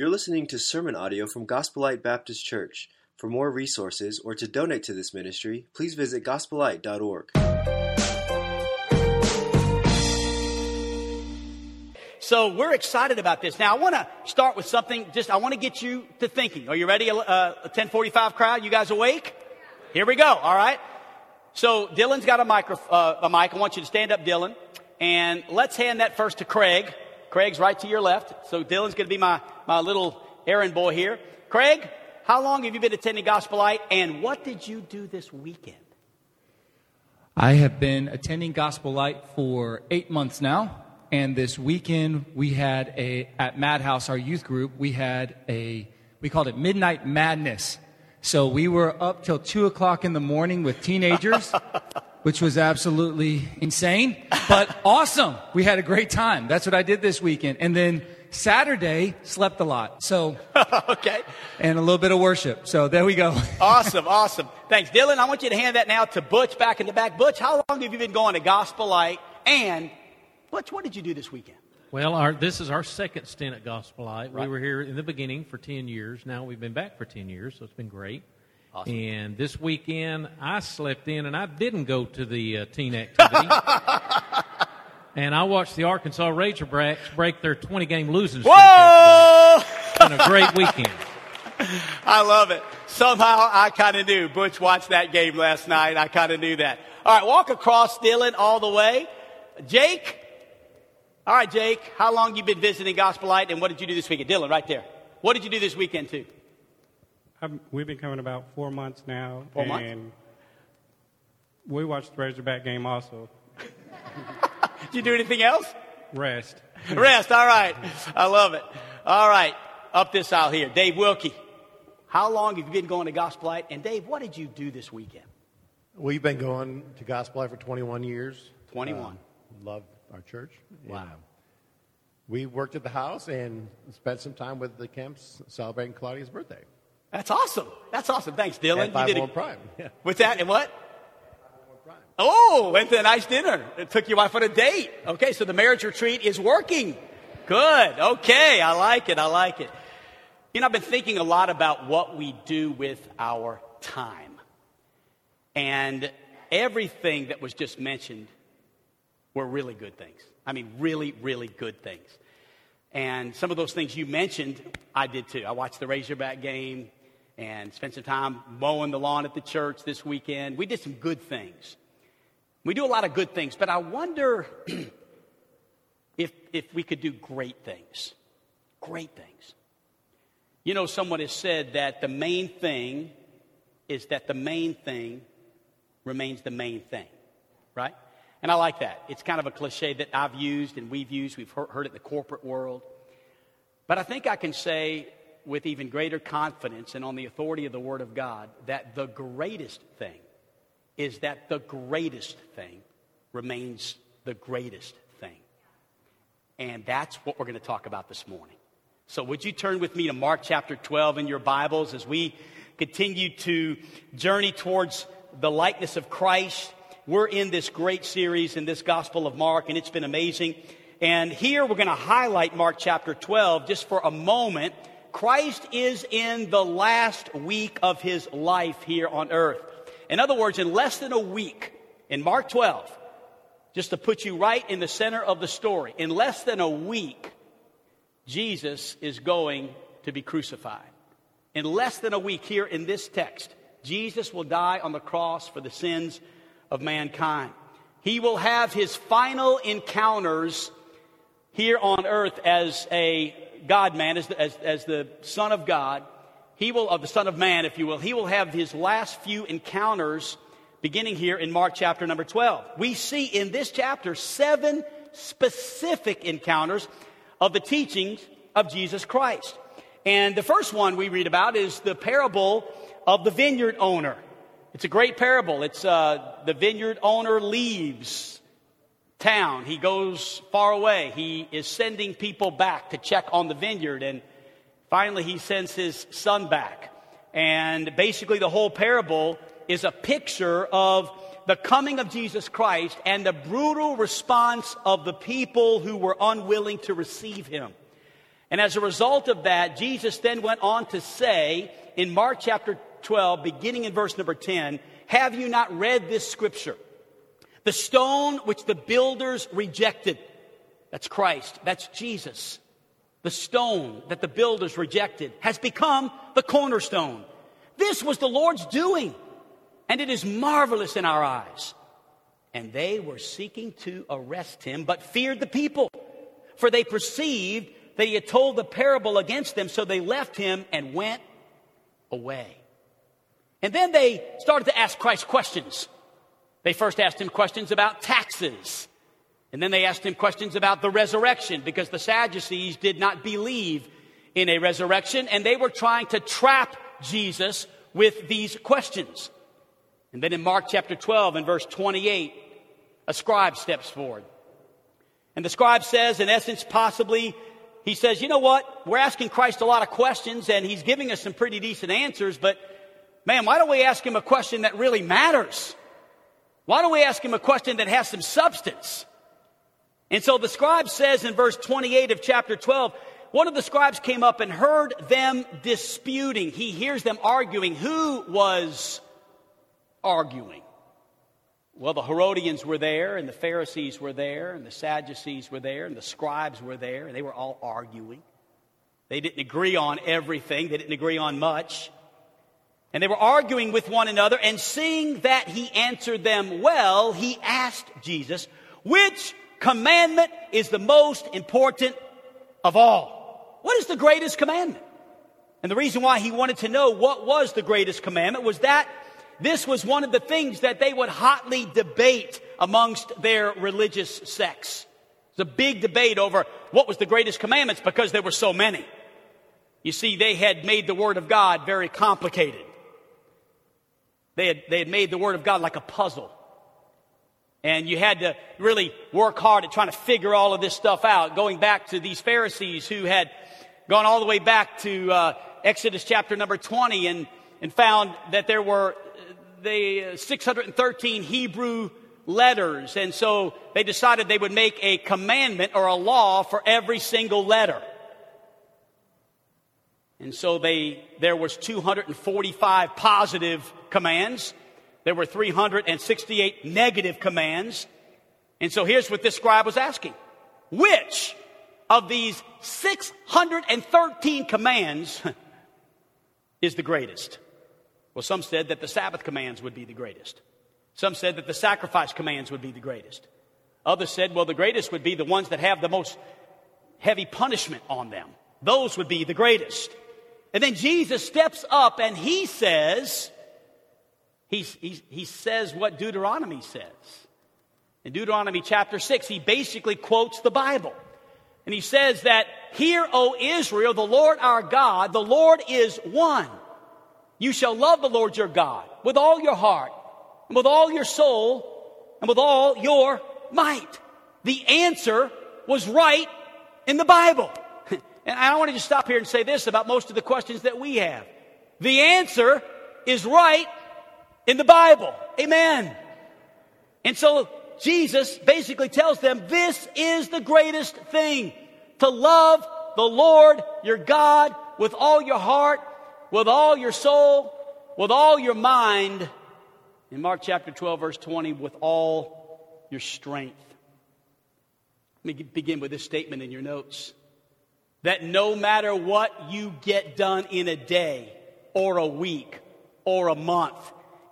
You're listening to sermon audio from Gospel Light Baptist Church. For more resources or to donate to this ministry, please visit gospelite.org. So we're excited about this. Now I want to start with something. Just I want to get you to thinking. Are you ready? Uh, a 1045 crowd. You guys awake? Here we go. All right. So Dylan's got a micro, uh, a mic. I want you to stand up, Dylan, and let's hand that first to Craig. Craig's right to your left. So Dylan's going to be my, my little errand boy here. Craig, how long have you been attending Gospel Light and what did you do this weekend? I have been attending Gospel Light for eight months now. And this weekend we had a, at Madhouse, our youth group, we had a, we called it Midnight Madness. So we were up till two o'clock in the morning with teenagers. which was absolutely insane, but awesome. We had a great time. That's what I did this weekend. And then Saturday, slept a lot. So, okay. And a little bit of worship. So there we go. awesome, awesome. Thanks. Dylan, I want you to hand that now to Butch back in the back. Butch, how long have you been going to Gospel Light? And, Butch, what did you do this weekend? Well, our, this is our second stint at Gospel Light. Right. We were here in the beginning for 10 years. Now we've been back for 10 years, so it's been great. Awesome. And this weekend, I slept in and I didn't go to the uh, teen activity. and I watched the Arkansas Razorbacks break their 20 game losing streak. Whoa! It's been a great weekend. I love it. Somehow I kind of knew. Butch watched that game last night. I kind of knew that. All right, walk across Dylan all the way. Jake. All right, Jake. How long you been visiting Gospel Light and what did you do this weekend? Dylan, right there. What did you do this weekend too? I've, we've been coming about four months now. Four and months? we watched the Razorback game also. Did you do anything else? Rest. Rest, all right. I love it. All right, up this aisle here. Dave Wilkie. How long have you been going to Gospel Light? And Dave, what did you do this weekend? We've been going to Gospel Light for 21 years. 21. Uh, love our church. Wow. And, we worked at the house and spent some time with the Kemps celebrating Claudia's birthday. That's awesome. That's awesome. Thanks, Dylan. And five you did a, Prime. Yeah. What's that? And what? Prime. Oh, went to a nice dinner. It took your wife on a date. Okay, so the marriage retreat is working. Good. Okay, I like it. I like it. You know, I've been thinking a lot about what we do with our time. And everything that was just mentioned were really good things. I mean, really, really good things. And some of those things you mentioned, I did too. I watched the Razorback game and spent some time mowing the lawn at the church this weekend. We did some good things. We do a lot of good things, but I wonder if, if we could do great things. Great things. You know, someone has said that the main thing is that the main thing remains the main thing, right? And I like that. It's kind of a cliche that I've used and we've used. We've heard it in the corporate world. But I think I can say with even greater confidence and on the authority of the Word of God that the greatest thing is that the greatest thing remains the greatest thing. And that's what we're going to talk about this morning. So, would you turn with me to Mark chapter 12 in your Bibles as we continue to journey towards the likeness of Christ? We're in this great series in this Gospel of Mark, and it's been amazing. And here we're going to highlight Mark chapter 12 just for a moment Christ is in the last week of his life here on earth. In other words, in less than a week, in Mark 12, just to put you right in the center of the story, in less than a week, Jesus is going to be crucified. In less than a week, here in this text, Jesus will die on the cross for the sins of mankind. He will have his final encounters here on earth as a God man, as the, as, as the Son of God, he will, of the Son of Man, if you will, he will have his last few encounters beginning here in Mark chapter number 12. We see in this chapter seven specific encounters of the teachings of Jesus Christ. And the first one we read about is the parable of the vineyard owner. It's a great parable. It's uh, the vineyard owner leaves town. He goes far away. He is sending people back to check on the vineyard. And finally, he sends his son back. And basically, the whole parable is a picture of the coming of Jesus Christ and the brutal response of the people who were unwilling to receive him. And as a result of that, Jesus then went on to say in Mark chapter 12, beginning in verse number 10, Have you not read this scripture? The stone which the builders rejected, that's Christ, that's Jesus. The stone that the builders rejected has become the cornerstone. This was the Lord's doing, and it is marvelous in our eyes. And they were seeking to arrest him, but feared the people, for they perceived that he had told the parable against them, so they left him and went away. And then they started to ask Christ questions. They first asked him questions about taxes. And then they asked him questions about the resurrection because the Sadducees did not believe in a resurrection and they were trying to trap Jesus with these questions. And then in Mark chapter 12 and verse 28, a scribe steps forward. And the scribe says, in essence, possibly he says, you know what? We're asking Christ a lot of questions and he's giving us some pretty decent answers, but man, why don't we ask him a question that really matters? Why don't we ask him a question that has some substance? And so the scribe says in verse 28 of chapter 12, one of the scribes came up and heard them disputing. He hears them arguing. Who was arguing? Well, the Herodians were there, and the Pharisees were there, and the Sadducees were there, and the scribes were there, and they were all arguing. They didn't agree on everything, they didn't agree on much. And they were arguing with one another, and seeing that he answered them well, he asked Jesus, Which commandment is the most important of all? What is the greatest commandment? And the reason why he wanted to know what was the greatest commandment was that this was one of the things that they would hotly debate amongst their religious sects. It's a big debate over what was the greatest commandments because there were so many. You see, they had made the Word of God very complicated. They had, they had made the Word of God like a puzzle. And you had to really work hard at trying to figure all of this stuff out, going back to these Pharisees who had gone all the way back to uh, Exodus chapter number 20 and, and found that there were the 613 Hebrew letters. And so they decided they would make a commandment or a law for every single letter. And so they, there was 245 positive commands. There were 368 negative commands. And so here's what this scribe was asking. Which of these 613 commands is the greatest? Well, some said that the Sabbath commands would be the greatest. Some said that the sacrifice commands would be the greatest. Others said, well, the greatest would be the ones that have the most heavy punishment on them. Those would be the greatest. And then Jesus steps up and he says, he, he, he says what Deuteronomy says. In Deuteronomy chapter 6, he basically quotes the Bible. And he says that, Hear, O Israel, the Lord our God, the Lord is one. You shall love the Lord your God with all your heart, and with all your soul, and with all your might. The answer was right in the Bible. And I want to just stop here and say this about most of the questions that we have. The answer is right in the Bible. Amen. And so Jesus basically tells them this is the greatest thing to love the Lord your God with all your heart, with all your soul, with all your mind. In Mark chapter 12, verse 20, with all your strength. Let me begin with this statement in your notes that no matter what you get done in a day or a week or a month,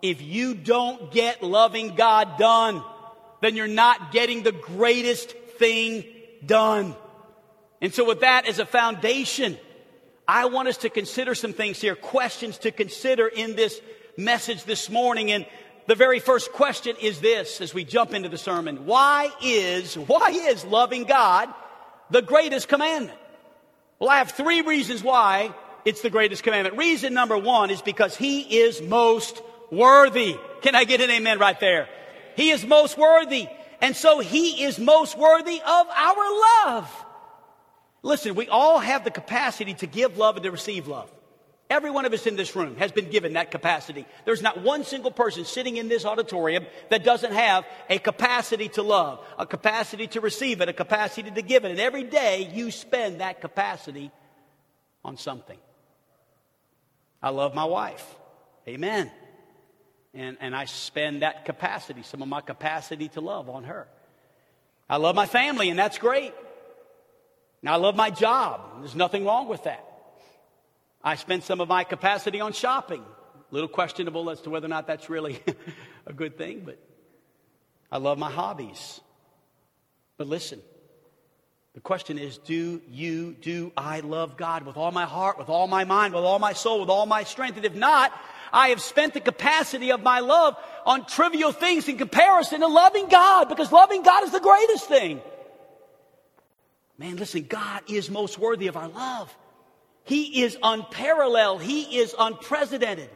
if you don't get loving God done, then you're not getting the greatest thing done. And so with that as a foundation, I want us to consider some things here, questions to consider in this message this morning. And the very first question is this as we jump into the sermon. Why is, why is loving God the greatest commandment? Well, I have three reasons why it's the greatest commandment. Reason number one is because He is most worthy. Can I get an amen right there? He is most worthy. And so He is most worthy of our love. Listen, we all have the capacity to give love and to receive love. Every one of us in this room has been given that capacity. There's not one single person sitting in this auditorium that doesn't have a capacity to love, a capacity to receive it, a capacity to give it. And every day you spend that capacity on something. I love my wife. Amen. And, and I spend that capacity, some of my capacity to love on her. I love my family, and that's great. Now, I love my job. There's nothing wrong with that. I spent some of my capacity on shopping. A little questionable as to whether or not that's really a good thing, but I love my hobbies. But listen, the question is do you, do I love God with all my heart, with all my mind, with all my soul, with all my strength? And if not, I have spent the capacity of my love on trivial things in comparison to loving God because loving God is the greatest thing. Man, listen, God is most worthy of our love. He is unparalleled. He is unprecedented.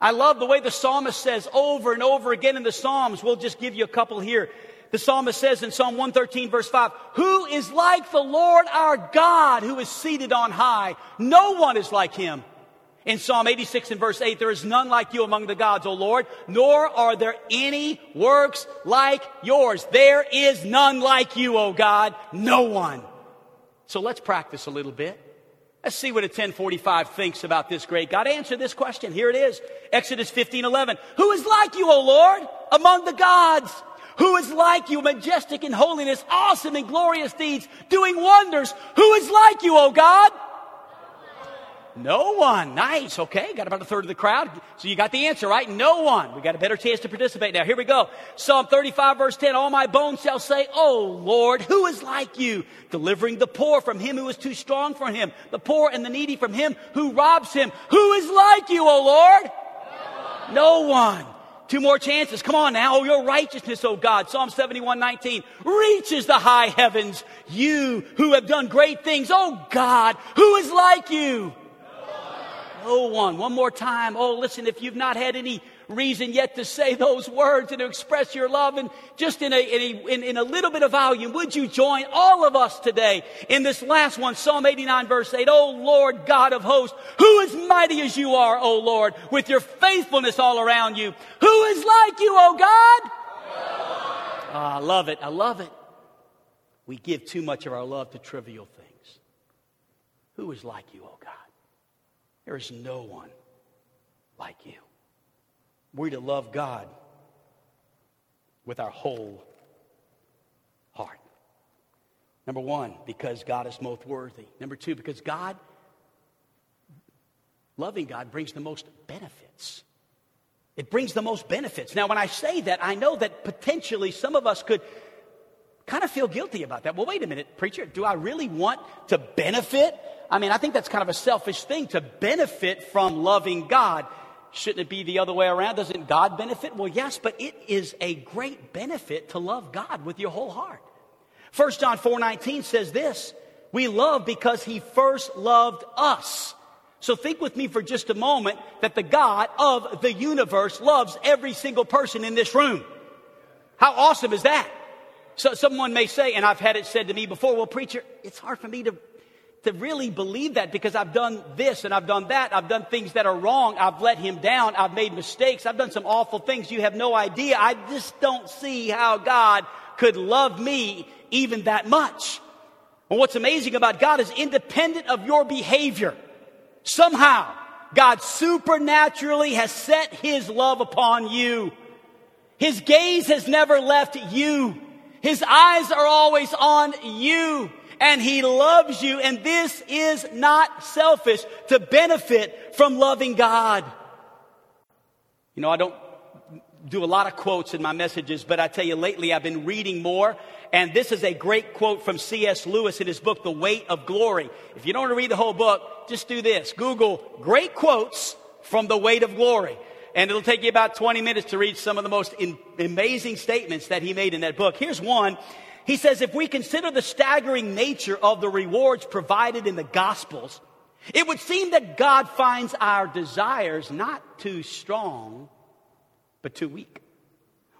I love the way the psalmist says over and over again in the Psalms. We'll just give you a couple here. The psalmist says in Psalm 113, verse 5, Who is like the Lord our God who is seated on high? No one is like him. In Psalm 86 and verse 8, there is none like you among the gods, O Lord, nor are there any works like yours. There is none like you, O God, no one. So let's practice a little bit. Let's see what a 1045 thinks about this great God. Answer this question. Here it is. Exodus 15, 11. Who is like you, O Lord, among the gods? Who is like you, majestic in holiness, awesome in glorious deeds, doing wonders? Who is like you, O God? No one. Nice. Okay. Got about a third of the crowd. So you got the answer, right? No one. We got a better chance to participate now. Here we go. Psalm 35 verse 10. All my bones shall say, Oh Lord, who is like you? Delivering the poor from him who is too strong for him. The poor and the needy from him who robs him. Who is like you, O Lord? No one. No one. Two more chances. Come on now. Oh, your righteousness, oh God. Psalm 71, 19 reaches the high heavens. You who have done great things. Oh God, who is like you? No one. One more time. Oh, listen, if you've not had any reason yet to say those words and to express your love and just in a, in a, in, in a little bit of volume, would you join all of us today in this last one, Psalm 89 verse 8, Oh Lord God of hosts, who is mighty as you are, O Lord, with your faithfulness all around you. Who is like you, O God? Oh, I love it. I love it. We give too much of our love to trivial things. Who is like you, O God? There is no one like you. We're to love God with our whole heart. Number one, because God is most worthy. Number two, because God, loving God, brings the most benefits. It brings the most benefits. Now, when I say that, I know that potentially some of us could kind of feel guilty about that. Well, wait a minute, preacher, do I really want to benefit? I mean, I think that's kind of a selfish thing to benefit from loving God. Shouldn't it be the other way around? Doesn't God benefit? Well, yes, but it is a great benefit to love God with your whole heart. 1 John 4:19 says this, we love because he first loved us. So think with me for just a moment that the God of the universe loves every single person in this room. How awesome is that? So someone may say, and I've had it said to me before, well, preacher, it's hard for me to, to really believe that because I've done this and I've done that. I've done things that are wrong. I've let him down. I've made mistakes. I've done some awful things. You have no idea. I just don't see how God could love me even that much. And what's amazing about God is independent of your behavior. Somehow, God supernaturally has set his love upon you. His gaze has never left you. His eyes are always on you and he loves you. And this is not selfish to benefit from loving God. You know, I don't do a lot of quotes in my messages, but I tell you lately I've been reading more. And this is a great quote from C.S. Lewis in his book, The Weight of Glory. If you don't want to read the whole book, just do this. Google great quotes from The Weight of Glory. And it'll take you about 20 minutes to read some of the most in, amazing statements that he made in that book. Here's one. He says, if we consider the staggering nature of the rewards provided in the Gospels, it would seem that God finds our desires not too strong, but too weak.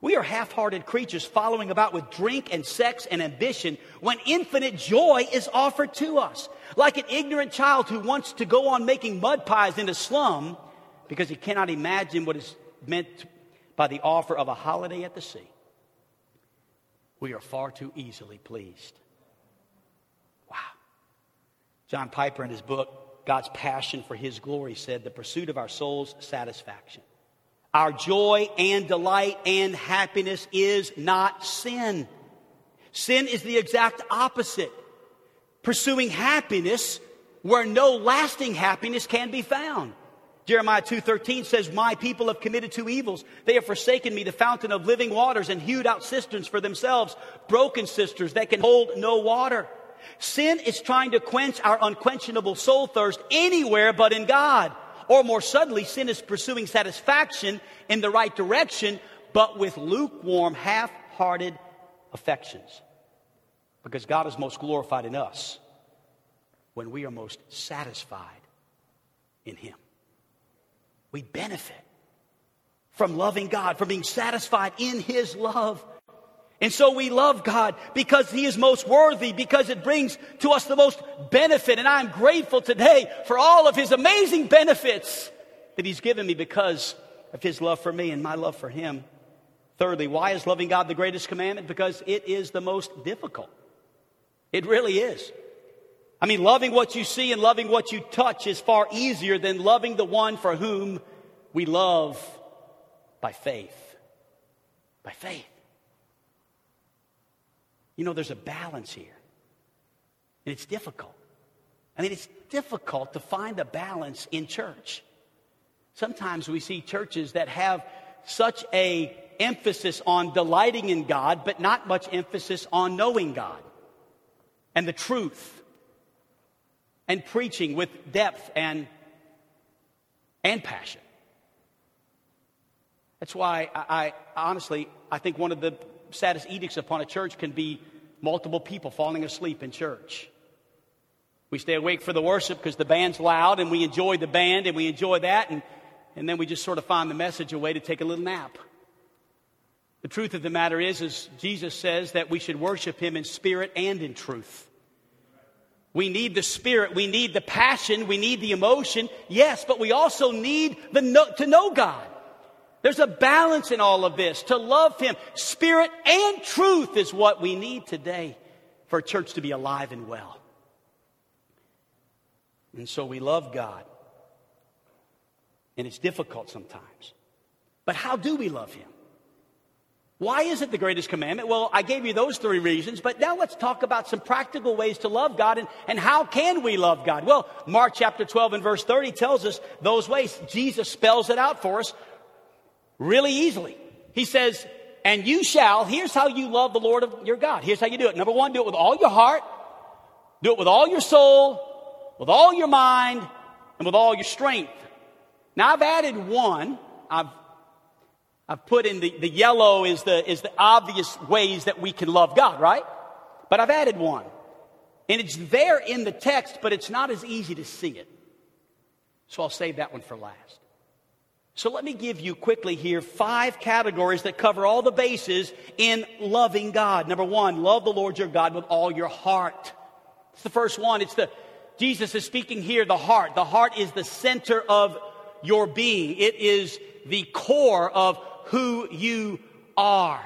We are half hearted creatures following about with drink and sex and ambition when infinite joy is offered to us. Like an ignorant child who wants to go on making mud pies in a slum because he cannot imagine what is meant by the offer of a holiday at the sea. We are far too easily pleased. Wow. John Piper, in his book, God's Passion for His Glory, said, The pursuit of our soul's satisfaction. Our joy and delight and happiness is not sin. Sin is the exact opposite. Pursuing happiness where no lasting happiness can be found. Jeremiah 2:13 says, "My people have committed two evils. They have forsaken me, the fountain of living waters, and hewed out cisterns for themselves, broken cisterns that can hold no water." Sin is trying to quench our unquenchable soul thirst anywhere but in God. Or more subtly, sin is pursuing satisfaction in the right direction, but with lukewarm, half-hearted affections. Because God is most glorified in us when we are most satisfied in Him. We benefit from loving God, from being satisfied in His love. And so we love God because He is most worthy, because it brings to us the most benefit. And I'm grateful today for all of His amazing benefits that He's given me because of His love for me and my love for Him. Thirdly, why is loving God the greatest commandment? Because it is the most difficult. It really is. I mean, loving what you see and loving what you touch is far easier than loving the one for whom we love by faith. By faith. You know, there's a balance here. And it's difficult. I mean, it's difficult to find a balance in church. Sometimes we see churches that have such a emphasis on delighting in God, but not much emphasis on knowing God and the truth and preaching with depth and, and passion. That's why I, I, honestly, I think one of the saddest edicts upon a church can be multiple people falling asleep in church. We stay awake for the worship because the band's loud and we enjoy the band and we enjoy that and, and then we just sort of find the message a way to take a little nap. The truth of the matter is, is Jesus says that we should worship him in spirit and in truth. We need the spirit. We need the passion. We need the emotion. Yes, but we also need the know, to know God. There's a balance in all of this. To love Him, spirit and truth is what we need today for a church to be alive and well. And so we love God. And it's difficult sometimes. But how do we love Him? Why is it the greatest commandment? Well, I gave you those three reasons, but now let's talk about some practical ways to love God and, and how can we love God? Well, Mark chapter 12 and verse 30 tells us those ways. Jesus spells it out for us really easily. He says, and you shall, here's how you love the Lord of your God. Here's how you do it. Number one, do it with all your heart, do it with all your soul, with all your mind, and with all your strength. Now I've added one. I've I've put in the, the yellow is the, is the obvious ways that we can love God, right? But I've added one. And it's there in the text, but it's not as easy to see it. So I'll save that one for last. So let me give you quickly here five categories that cover all the bases in loving God. Number one, love the Lord your God with all your heart. It's the first one. It's the, Jesus is speaking here, the heart. The heart is the center of your being. It is the core of who you are.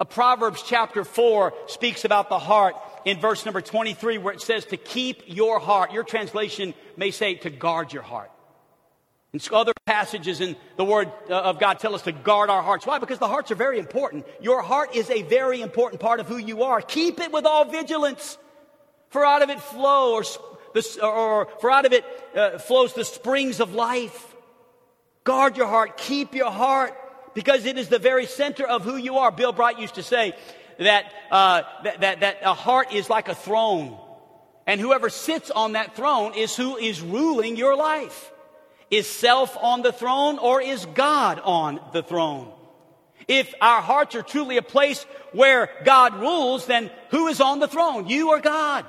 A Proverbs chapter 4 speaks about the heart in verse number 23 where it says to keep your heart. Your translation may say to guard your heart. And other passages in the Word uh, of God tell us to guard our hearts. Why? Because the hearts are very important. Your heart is a very important part of who you are. Keep it with all vigilance, for out of it flow, or, or for out of it uh, flows the springs of life. Guard your heart. Keep your heart because it is the very center of who you are. Bill Bright used to say that, uh, that, that, that a heart is like a throne. And whoever sits on that throne is who is ruling your life. Is self on the throne or is God on the throne? If our hearts are truly a place where God rules, then who is on the throne? You or God?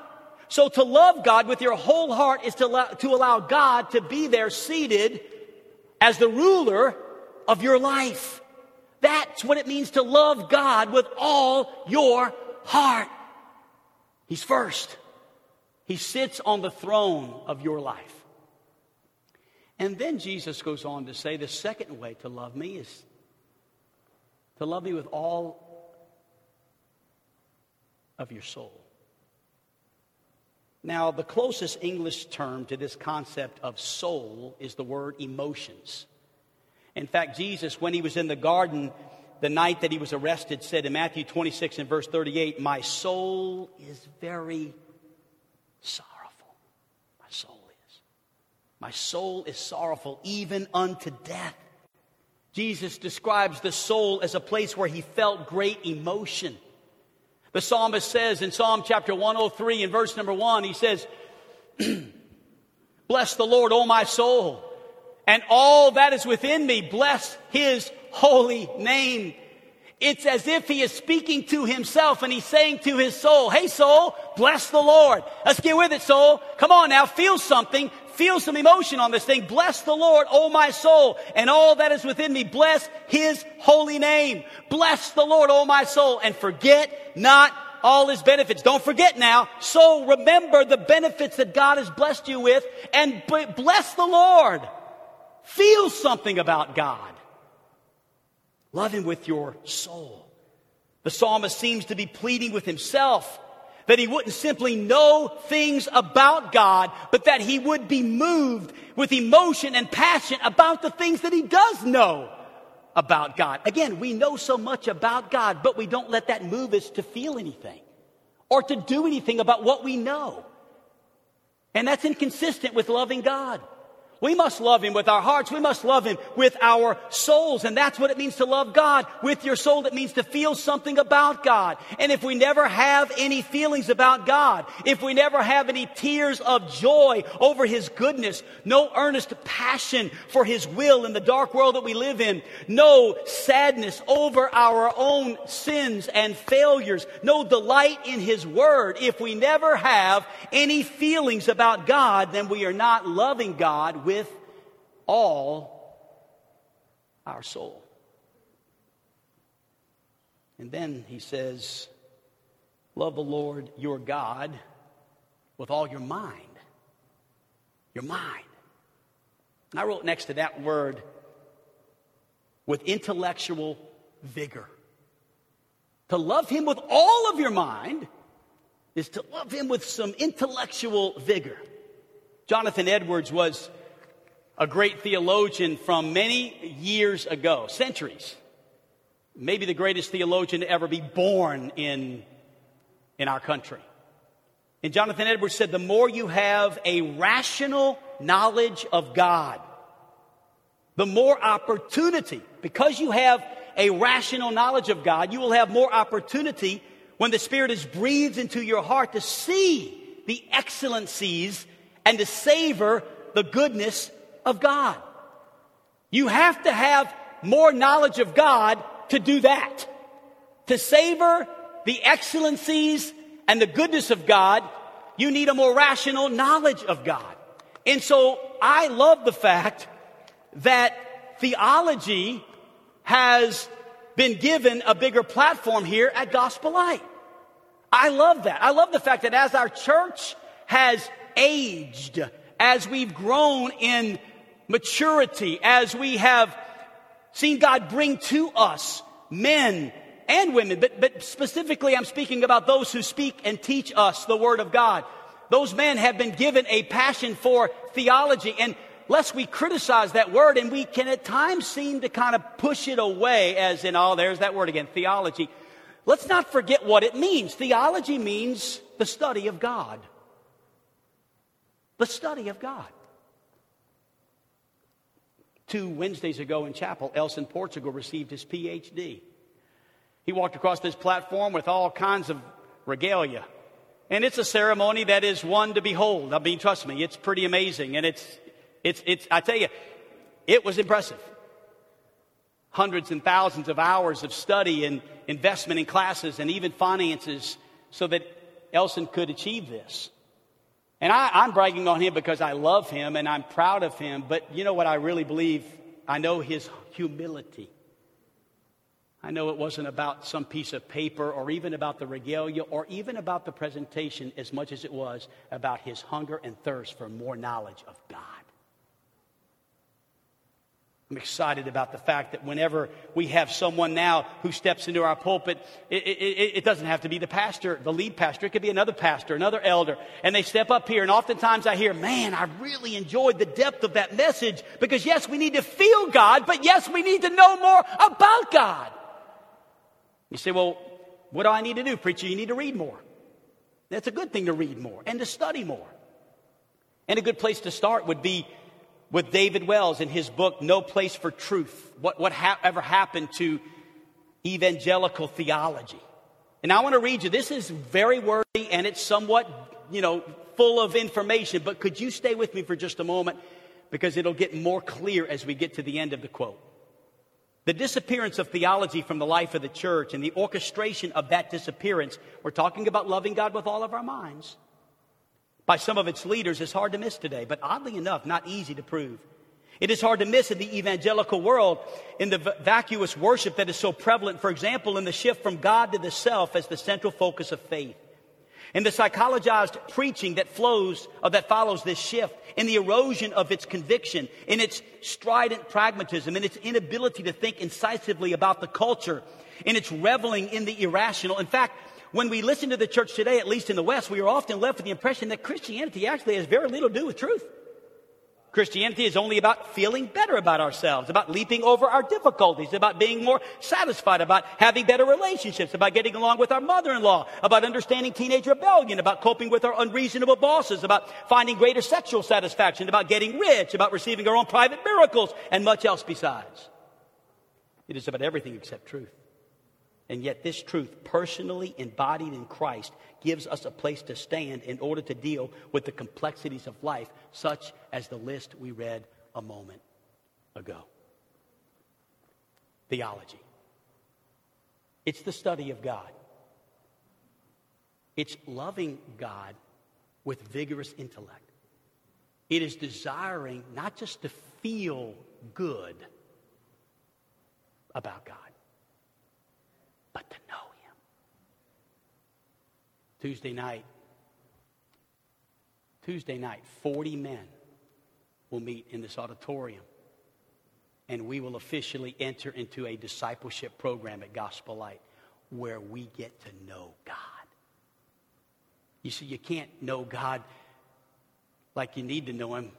So to love God with your whole heart is to to allow God to be there seated as the ruler of your life. That's what it means to love God with all your heart. He's first. He sits on the throne of your life. And then Jesus goes on to say the second way to love me is to love me with all of your soul. Now, the closest English term to this concept of soul is the word emotions. In fact, Jesus, when he was in the garden the night that he was arrested, said in Matthew 26 and verse 38, My soul is very sorrowful. My soul is. My soul is sorrowful, even unto death. Jesus describes the soul as a place where he felt great emotion. The psalmist says in Psalm chapter 103 in verse number 1, he says, Bless the Lord, O my soul, and all that is within me, bless his holy name. It's as if he is speaking to himself and he's saying to his soul, Hey soul, bless the Lord. Let's get with it, soul. Come on now, feel something. Feel some emotion on this thing. Bless the Lord, O my soul, and all that is within me. Bless his holy name. Bless the Lord, O my soul, and forget not all his benefits. Don't forget now. So remember the benefits that God has blessed you with and bless the Lord. Feel something about God. Love him with your soul. The psalmist seems to be pleading with himself that he wouldn't simply know things about God, but that he would be moved with emotion and passion about the things that he does know about God. Again, we know so much about God, but we don't let that move us to feel anything or to do anything about what we know. And that's inconsistent with loving God. We must love Him with our hearts. We must love Him with our souls. And that's what it means to love God with your soul. It means to feel something about God. And if we never have any feelings about God, if we never have any tears of joy over His goodness, no earnest passion for His will in the dark world that we live in, no sadness over our own sins and failures, no delight in His Word, if we never have any feelings about God, then we are not loving God with with all our soul. And then he says, Love the Lord your God with all your mind. Your mind. And I wrote next to that word, with intellectual vigor. To love him with all of your mind is to love him with some intellectual vigor. Jonathan Edwards was a great theologian from many years ago, centuries. Maybe the greatest theologian to ever be born in, in our country. And Jonathan Edwards said, the more you have a rational knowledge of God, the more opportunity, because you have a rational knowledge of God, you will have more opportunity when the Spirit is breathed into your heart to see the excellencies and to savor the goodness of God. You have to have more knowledge of God to do that. To savor the excellencies and the goodness of God, you need a more rational knowledge of God. And so I love the fact that theology has been given a bigger platform here at Gospel Light. I love that. I love the fact that as our church has aged, as we've grown in maturity as we have seen God bring to us men and women, but, but specifically I'm speaking about those who speak and teach us the Word of God. Those men have been given a passion for theology and lest we criticize that word and we can at times seem to kind of push it away as in, oh, there's that word again, theology. Let's not forget what it means. Theology means the study of God. The study of God two Wednesdays ago in chapel, Elson Portugal received his PhD. He walked across this platform with all kinds of regalia. And it's a ceremony that is one to behold. I mean, trust me, it's pretty amazing. And it's, it's, it's, I tell you, it was impressive. Hundreds and thousands of hours of study and investment in classes and even finances so that Elson could achieve this. And I, am bragging on him because I love him and I'm proud of him. But you know what I really believe? I know his humility. I know it wasn't about some piece of paper or even about the regalia or even about the presentation as much as it was about his hunger and thirst for more knowledge of God. I'm excited about the fact that whenever we have someone now who steps into our pulpit, it, it, it, doesn't have to be the pastor, the lead pastor. It could be another pastor, another elder. And they step up here, and oftentimes I hear, man, I really enjoyed the depth of that message because, yes, we need to feel God, but yes, we need to know more about God. You say, well, what do I need to do, preacher? You need to read more. That's a good thing to read more and to study more. And a good place to start would be with David Wells in his book, No Place for Truth. What, what ha- ever happened to evangelical theology? And I want to read you. This is very wordy and it's somewhat, you know, full of information, but could you stay with me for just a moment? Because it'll get more clear as we get to the end of the quote. The disappearance of theology from the life of the church and the orchestration of that disappearance, we're talking about loving God with all of our minds, by some of its leaders is hard to miss today, but oddly enough, not easy to prove. It is hard to miss in the evangelical world in the vacuous worship that is so prevalent, for example, in the shift from God to the self as the central focus of faith. In the psychologized preaching that flows, or that follows this shift, in the erosion of its conviction, in its strident pragmatism, in its inability to think incisively about the culture, in its reveling in the irrational. In fact, when we listen to the church today, at least in the West, we are often left with the impression that Christianity actually has very little to do with truth. Christianity is only about feeling better about ourselves, about leaping over our difficulties, about being more satisfied, about having better relationships, about getting along with our mother-in-law, about understanding teenage rebellion, about coping with our unreasonable bosses, about finding greater sexual satisfaction, about getting rich, about receiving our own private miracles, and much else besides. It is about everything except truth. And yet, this truth, personally embodied in Christ, gives us a place to stand in order to deal with the complexities of life, such as the list we read a moment ago. Theology. It's the study of God. It's loving God with vigorous intellect. It is desiring not just to feel good about God, but to know Him. Tuesday night, Tuesday night, 40 men will meet in this auditorium and we will officially enter into a discipleship program at Gospel Light where we get to know God. You see, you can't know God like you need to know Him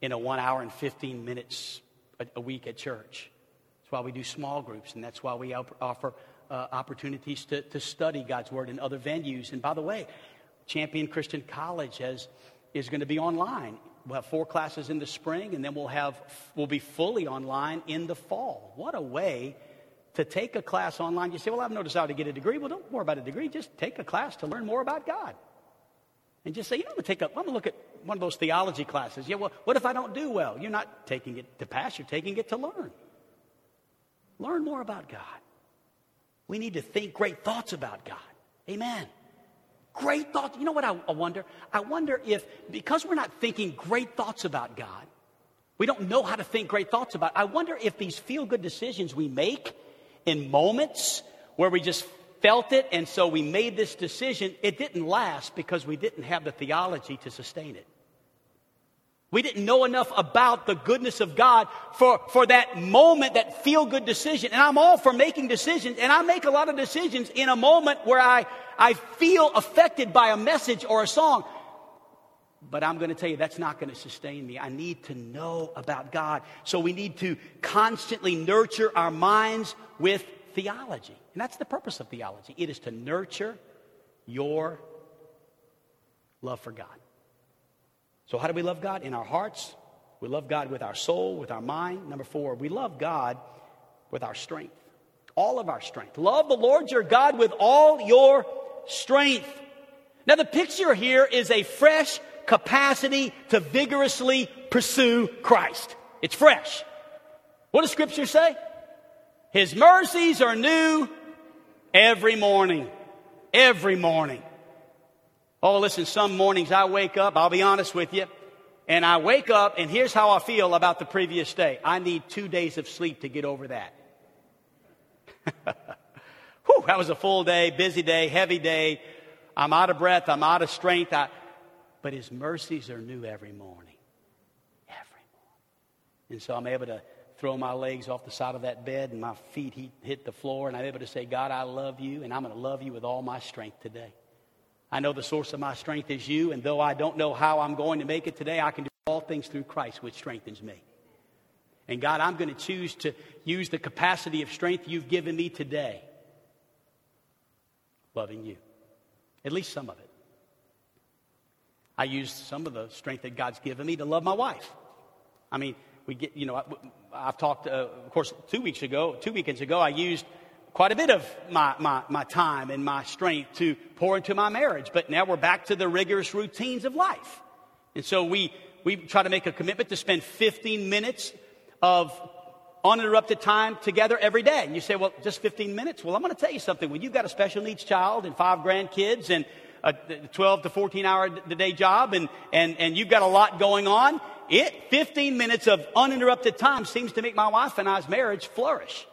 in a one hour and 15 minutes a, a week at church. That's why we do small groups, and that's why we offer uh, opportunities to, to study God's Word in other venues. And by the way, Champion Christian College has, is going to be online. We'll have four classes in the spring, and then we'll, have, we'll be fully online in the fall. What a way to take a class online. You say, Well, I have no desire to get a degree. Well, don't worry about a degree. Just take a class to learn more about God. And just say, You know, I'm going to take a, I'm going to look at one of those theology classes. Yeah, well, what if I don't do well? You're not taking it to pass, you're taking it to learn. Learn more about God. We need to think great thoughts about God. Amen. Great thoughts. You know what I, I wonder? I wonder if, because we're not thinking great thoughts about God, we don't know how to think great thoughts about. I wonder if these feel good decisions we make in moments where we just felt it and so we made this decision, it didn't last because we didn't have the theology to sustain it. We didn't know enough about the goodness of God for, for that moment, that feel good decision. And I'm all for making decisions, and I make a lot of decisions in a moment where I, I feel affected by a message or a song. But I'm going to tell you, that's not going to sustain me. I need to know about God. So we need to constantly nurture our minds with theology. And that's the purpose of theology it is to nurture your love for God. So, how do we love God? In our hearts. We love God with our soul, with our mind. Number four, we love God with our strength. All of our strength. Love the Lord your God with all your strength. Now, the picture here is a fresh capacity to vigorously pursue Christ. It's fresh. What does Scripture say? His mercies are new every morning. Every morning. Oh, listen, some mornings I wake up, I'll be honest with you, and I wake up, and here's how I feel about the previous day. I need two days of sleep to get over that. Whew, that was a full day, busy day, heavy day. I'm out of breath, I'm out of strength. I, but His mercies are new every morning. Every morning. And so I'm able to throw my legs off the side of that bed and my feet hit the floor, and I'm able to say, God, I love you, and I'm going to love you with all my strength today. I know the source of my strength is you, and though I don't know how I'm going to make it today, I can do all things through Christ, which strengthens me. And God, I'm going to choose to use the capacity of strength you've given me today, loving you. At least some of it. I used some of the strength that God's given me to love my wife. I mean, we get, you know, I, have talked, uh, of course, two weeks ago, two weekends ago, I used quite a bit of my, my, my time and my strength to pour into my marriage. But now we're back to the rigorous routines of life. And so we, we try to make a commitment to spend 15 minutes of uninterrupted time together every day. And you say, well, just 15 minutes? Well, I'm going to tell you something. When you've got a special needs child and five grandkids and a 12 to 14 hour a day job and, and, and you've got a lot going on, it, 15 minutes of uninterrupted time seems to make my wife and I's marriage flourish.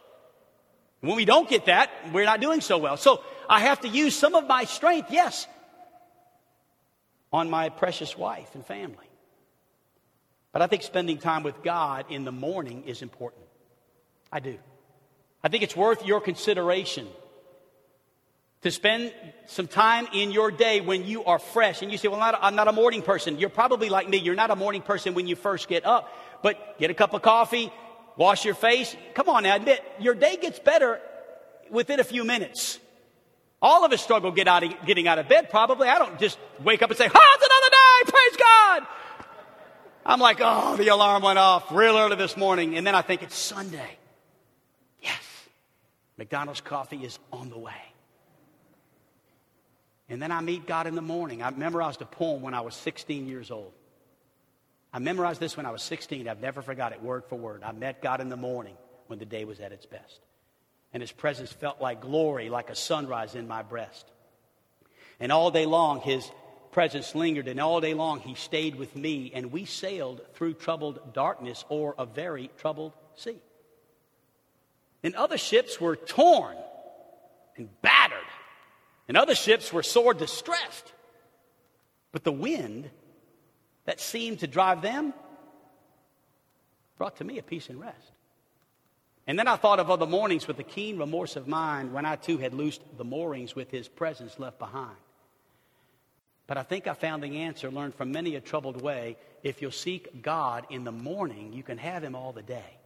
When we don't get that, we're not doing so well. So I have to use some of my strength, yes, on my precious wife and family. But I think spending time with God in the morning is important. I do. I think it's worth your consideration to spend some time in your day when you are fresh. And you say, Well, not, I'm not a morning person. You're probably like me. You're not a morning person when you first get up. But get a cup of coffee, wash your face. Come on now, admit, your day gets better within a few minutes. All of us struggle get out of, getting out of bed, probably. I don't just wake up and say, Oh, it's another day! Praise God! I'm like, Oh, the alarm went off real early this morning. And then I think it's Sunday. Yes, McDonald's coffee is on the way. And then I meet God in the morning. I memorized a poem when I was 16 years old. I memorized this when I was 16. I've never forgot it word for word. I met God in the morning when the day was at its best. And his presence felt like glory, like a sunrise in my breast. And all day long, his presence lingered, and all day long, he stayed with me, and we sailed through troubled darkness or a very troubled sea. And other ships were torn and battered and other ships were sore distressed. But the wind that seemed to drive them brought to me a peace and rest. And then I thought of other mornings with a keen remorse of mind when I too had loosed the moorings with his presence left behind. But I think I found the answer learned from many a troubled way. If you'll seek God in the morning, you can have him all the day.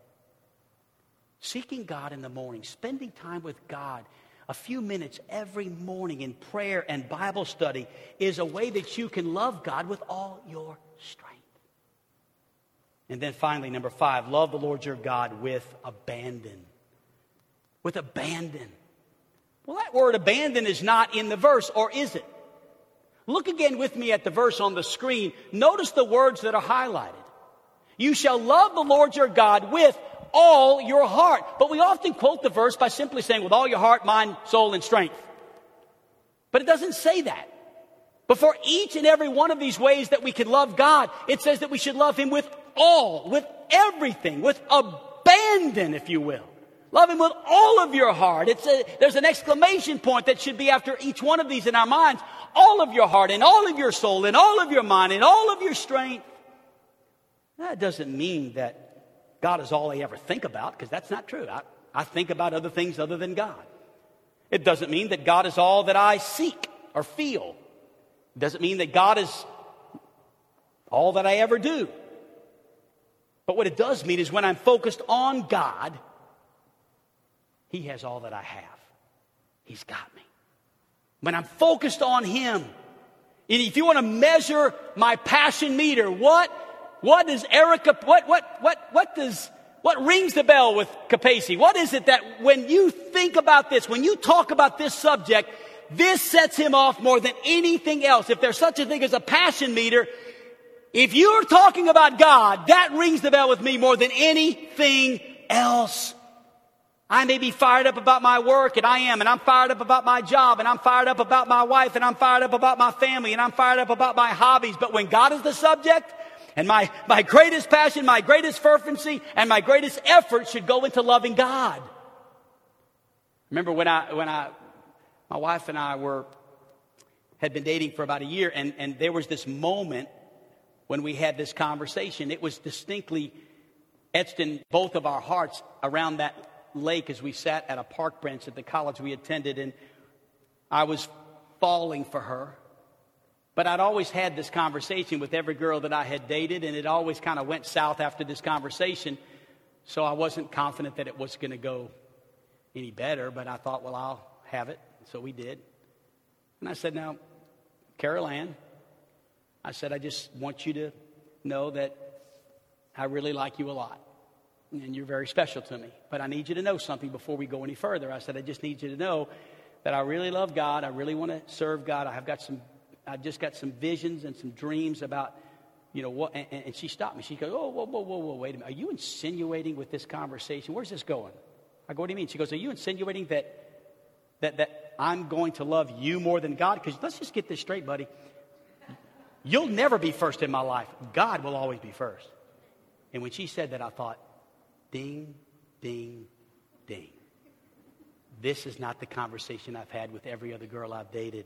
Seeking God in the morning, spending time with God, a few minutes every morning in prayer and Bible study is a way that you can love God with all your. And then finally, number five, love the Lord your God with abandon. With abandon. Well, that word abandon is not in the verse, or is it? Look again with me at the verse on the screen. Notice the words that are highlighted. You shall love the Lord your God with all your heart. But we often quote the verse by simply saying, with all your heart, mind, soul, and strength. But it doesn't say that. But for each and every one of these ways that we can love God, it says that we should love Him with all, with everything, with abandon, if you will. Love Him with all of your heart. It's a, there's an exclamation point that should be after each one of these in our minds. All of your heart and all of your soul and all of your mind and all of your strength. That doesn't mean that God is all I ever think about, because that's not true. I, I think about other things other than God. It doesn't mean that God is all that I seek or feel. It doesn't mean that God is all that I ever do. But what it does mean is when I'm focused on God, He has all that I have. He's got me. When I'm focused on Him, if you want to measure my passion meter, what what does Erica, what, what, what, what does, what rings the bell with Capacey? What is it that when you think about this, when you talk about this subject, this sets him off more than anything else. If there's such a thing as a passion meter, if you're talking about God, that rings the bell with me more than anything else. I may be fired up about my work, and I am, and I'm fired up about my job, and I'm fired up about my wife, and I'm fired up about my family, and I'm fired up about my hobbies. But when God is the subject, and my, my greatest passion, my greatest fervency, and my greatest effort should go into loving God. Remember when I, when I, my wife and I were, had been dating for about a year, and, and there was this moment when we had this conversation. It was distinctly etched in both of our hearts around that lake as we sat at a park bench at the college we attended, and I was falling for her. But I'd always had this conversation with every girl that I had dated, and it always kind of went south after this conversation. So I wasn't confident that it was going to go any better, but I thought, well, I'll have it. So we did. And I said, now, Carol Ann, I said, I just want you to know that I really like you a lot. And you're very special to me. But I need you to know something before we go any further. I said, I just need you to know that I really love God. I really want to serve God. I have got some, I've just got some visions and some dreams about, you know, what. And, and she stopped me. She goes, Oh, whoa, whoa, whoa, whoa, wait a minute. Are you insinuating with this conversation? Where's this going? I go, What do you mean? She goes, Are you insinuating that, that, that I'm going to love you more than God? Because let's just get this straight, buddy. You'll never be first in my life. God will always be first. And when she said that, I thought, ding, ding, ding. This is not the conversation I've had with every other girl I've dated.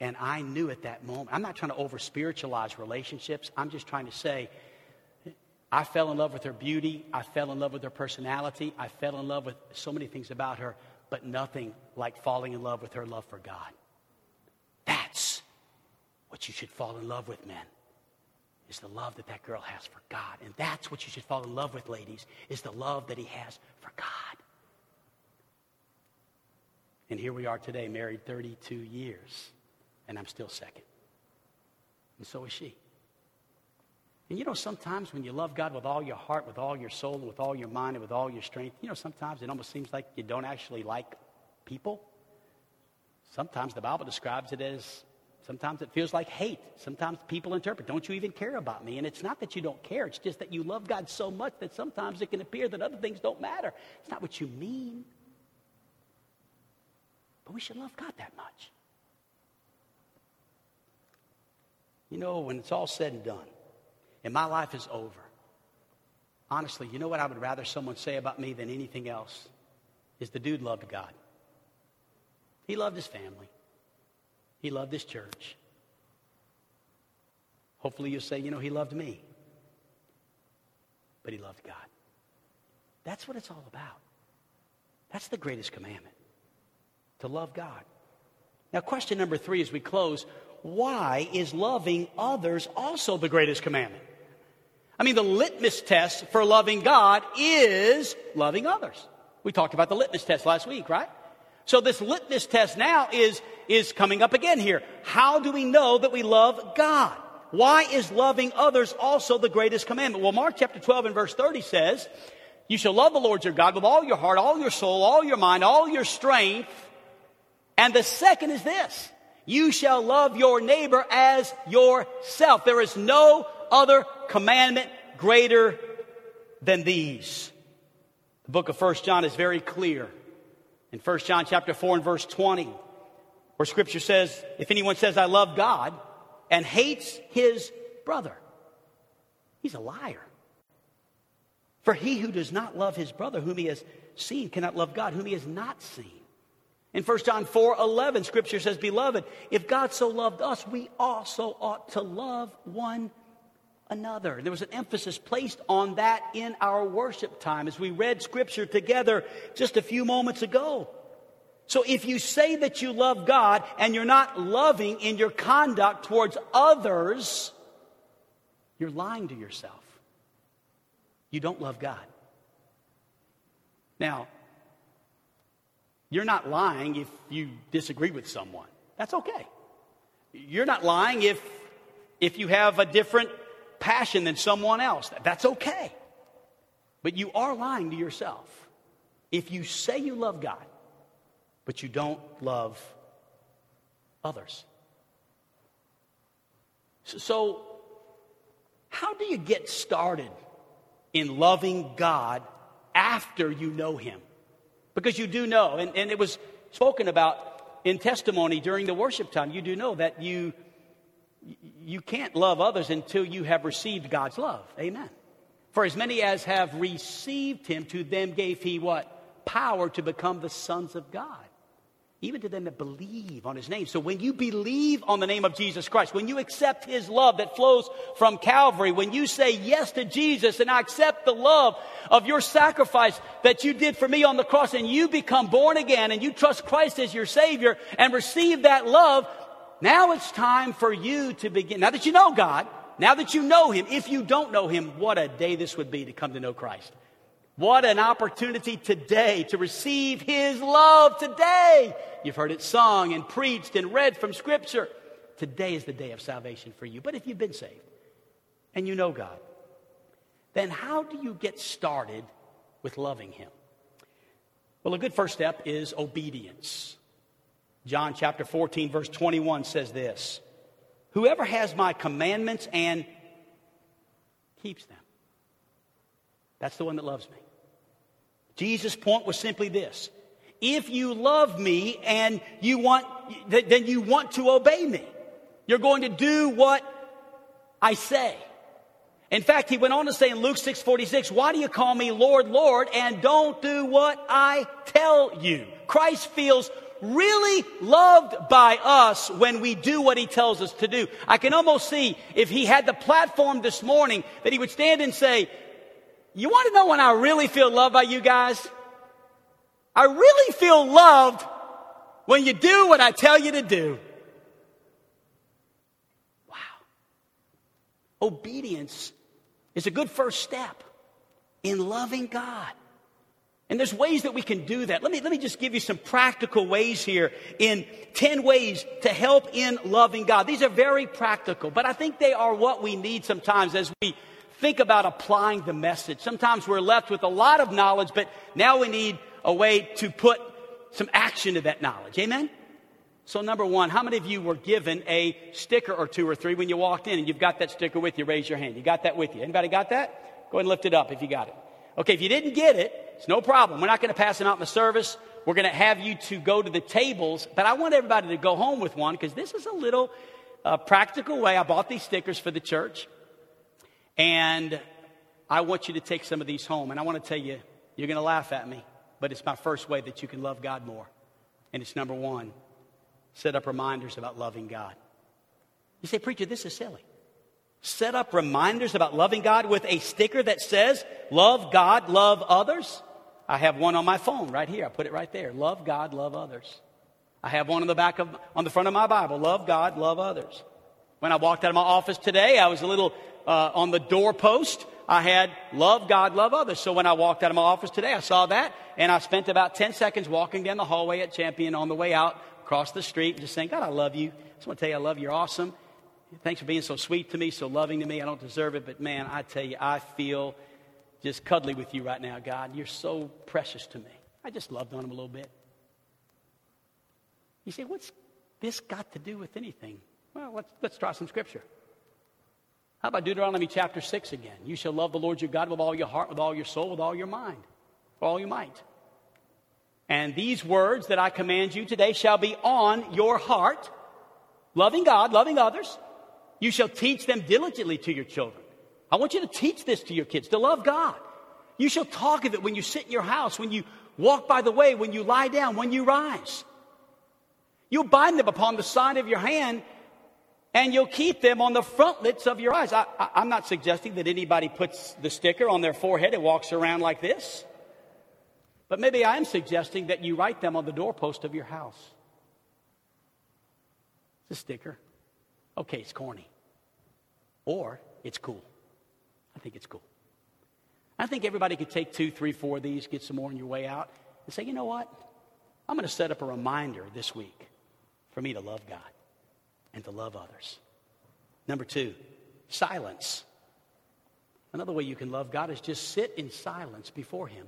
And I knew at that moment, I'm not trying to over spiritualize relationships. I'm just trying to say, I fell in love with her beauty. I fell in love with her personality. I fell in love with so many things about her, but nothing like falling in love with her love for God. What you should fall in love with, men is the love that that girl has for God. And that's what you should fall in love with, ladies, is the love that he has for God. And here we are today, married 32 years, and I'm still second. And so is she. And you know, sometimes when you love God with all your heart, with all your soul, and with all your mind, and with all your strength, you know, sometimes it almost seems like you don't actually like people. Sometimes the Bible describes it as Sometimes it feels like hate. Sometimes people interpret, don't you even care about me? And it's not that you don't care, it's just that you love God so much that sometimes it can appear that other things don't matter. It's not what you mean. But we should love God that much. You know, when it's all said and done, and my life is over, honestly, you know what I would rather someone say about me than anything else? Is the dude loved God. He loved his family. He loved this church. Hopefully, you'll say, you know, he loved me. But he loved God. That's what it's all about. That's the greatest commandment to love God. Now, question number three as we close why is loving others also the greatest commandment? I mean, the litmus test for loving God is loving others. We talked about the litmus test last week, right? So this litmus test now is, is coming up again here. How do we know that we love God? Why is loving others also the greatest commandment? Well, Mark chapter 12 and verse 30 says, You shall love the Lord your God with all your heart, all your soul, all your mind, all your strength. And the second is this You shall love your neighbor as yourself. There is no other commandment greater than these. The book of First John is very clear in 1 John chapter 4 and verse 20, where scripture says, if anyone says, I love God and hates his brother, he's a liar. For he who does not love his brother whom he has seen cannot love God whom he has not seen. In 1 John 4 11, scripture says, Beloved, if God so loved us, we also ought to love one another. There was an emphasis placed on that in our worship time as we read scripture together just a few moments ago. So if you say that you love God and you're not loving in your conduct towards others, you're lying to yourself. You don't love God. Now, you're not lying if you disagree with someone. That's okay. You're not lying if if you have a different passion than someone else. That's okay. But you are lying to yourself if you say you love God, but you don't love others. So, how do you get started in loving God after you know Him? Because you do know, and, and it was spoken about in testimony during the worship time, you do know that you you can't love others until you have received God's love. Amen. For as many as have received him, to them gave he what? Power to become the sons of God. even to them that believe on his name. So when you believe on the name of Jesus Christ, when you accept his love that flows from Calvary, when you say yes to Jesus and I accept the love of your sacrifice that you did for me on the cross and you become born again and you trust Christ as your Savior and receive that love, now it's time for you to begin. Now that you know God, now that you know him, if you don't know him, what a day this would be to come to know Christ. What an opportunity today to receive His love today. You've heard it sung and preached and read from Scripture. Today is the day of salvation for you. But if you've been saved and you know God, then how do you get started with loving Him? Well, a good first step is obedience. John chapter 14, verse 21 says this Whoever has my commandments and keeps them, that's the one that loves me. Jesus' point was simply this if you love me and you want, then you want to obey me. You're going to do what I say. In fact, he went on to say in Luke 6:46, "Why do you call me Lord, Lord, and don't do what I tell you?" Christ feels really loved by us when we do what he tells us to do. I can almost see if he had the platform this morning that he would stand and say, "You want to know when I really feel loved by you guys?" I really feel loved when you do what I tell you to do. Wow. Obedience is a good first step in loving God. And there's ways that we can do that. Let me, let me just give you some practical ways here in 10 ways to help in loving God. These are very practical, but I think they are what we need sometimes as we think about applying the message. Sometimes we're left with a lot of knowledge, but now we need a way to put some action to that knowledge. Amen? So, number one, how many of you were given a sticker or two or three when you walked in and you've got that sticker with you? Raise your hand. You got that with you. Anybody got that? Go ahead and lift it up if you got it. Okay, if you didn't get it, it's no problem. We're not going to pass them out in the service. We're going to have you to go to the tables, but I want everybody to go home with one because this is a little uh, practical way. I bought these stickers for the church, and I want you to take some of these home. And I want to tell you, you're going to laugh at me but it's my first way that you can love God more. And it's number one set up reminders about loving God. You say, Preacher, this is silly. Set up reminders about loving God with a sticker that says, Love God, love others. I have one on my phone right here. I put it right there. Love God, love others. I have one on the back of, on the front of my Bible. Love God, love others. When I walked out of my office today, I was a little uh, on the doorpost. I had love God, love others. So when I walked out of my office today, I saw that and I spent about 10 seconds walking down the hallway at Champion on the way out, across the street, just saying, God, I love you. I just want to tell you I love you. You're awesome. Thanks for being so sweet to me, so loving to me. I don't deserve it, but man, I tell you, I feel just cuddly with you right now, God. You're so precious to me. I just loved on him a little bit. You say, what's this got to do with anything? Well, let's, let's try some scripture. How about Deuteronomy chapter 6 again? You shall love the Lord your God with all your heart, with all your soul, with all your mind, with all your might. And these words that I command you today shall be on your heart, loving God, loving others. You shall teach them diligently to your children. I want you to teach this to your kids, to love God. You shall talk of it when you sit in your house, when you walk by the way, when you lie down, when you rise. You'll bind them upon the side of your hand and you'll keep them on the frontlets of your eyes. I, am not suggesting that anybody puts the sticker on their forehead and walks around like this. But maybe I am suggesting that you write them on the doorpost of your house. It's a sticker. Okay, it's corny. Or it's cool. I think it's cool. I think everybody could take two, three, four of these, get some more on your way out, and say, you know what? I'm going to set up a reminder this week for me to love God and to love others. Number two, silence. Another way you can love God is just sit in silence before Him.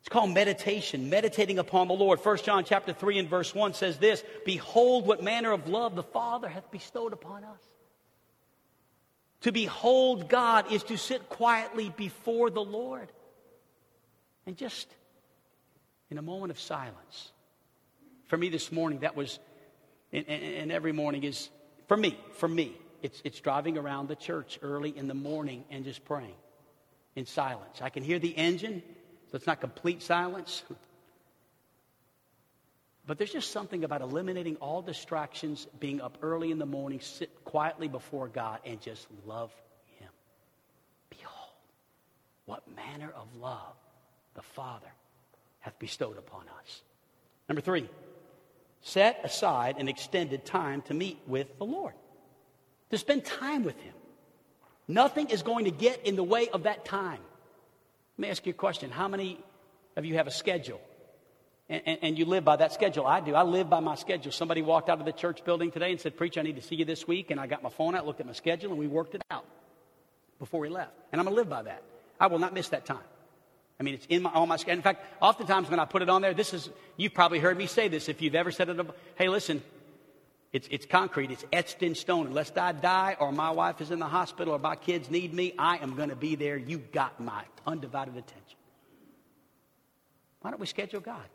It's called meditation, meditating upon the Lord. 1 John chapter 3 and verse 1 says this Behold, what manner of love the Father hath bestowed upon us. To behold God is to sit quietly before the Lord and just in a moment of silence. For me this morning, that was and, and, every morning is, for me, for me, it's, it's driving around the church early in the morning and just praying in silence. I can hear the engine, so it's not complete silence. But there's just something about eliminating all distractions, being up early in the morning, sit quietly before God, and just love Him. Behold, what manner of love the Father hath bestowed upon us. Number three, set aside an extended time to meet with the Lord, to spend time with Him. Nothing is going to get in the way of that time. Let me ask you a question. How many of you have a schedule? And, and, and, you live by that schedule. I do. I live by my schedule. Somebody walked out of the church building today and said, Preach, I need to see you this week. And I got my phone out, looked at my schedule, and we worked it out before we left. And I'm going to live by that. I will not miss that time. I mean, it's in my, on my schedule. In fact, oftentimes when I put it on there, this is, you've probably heard me say this if you've ever said it. Hey, listen, it's, it's concrete, it's etched in stone. Unless I die or my wife is in the hospital or my kids need me, I am going to be there. You got my undivided attention. Why don't we schedule God?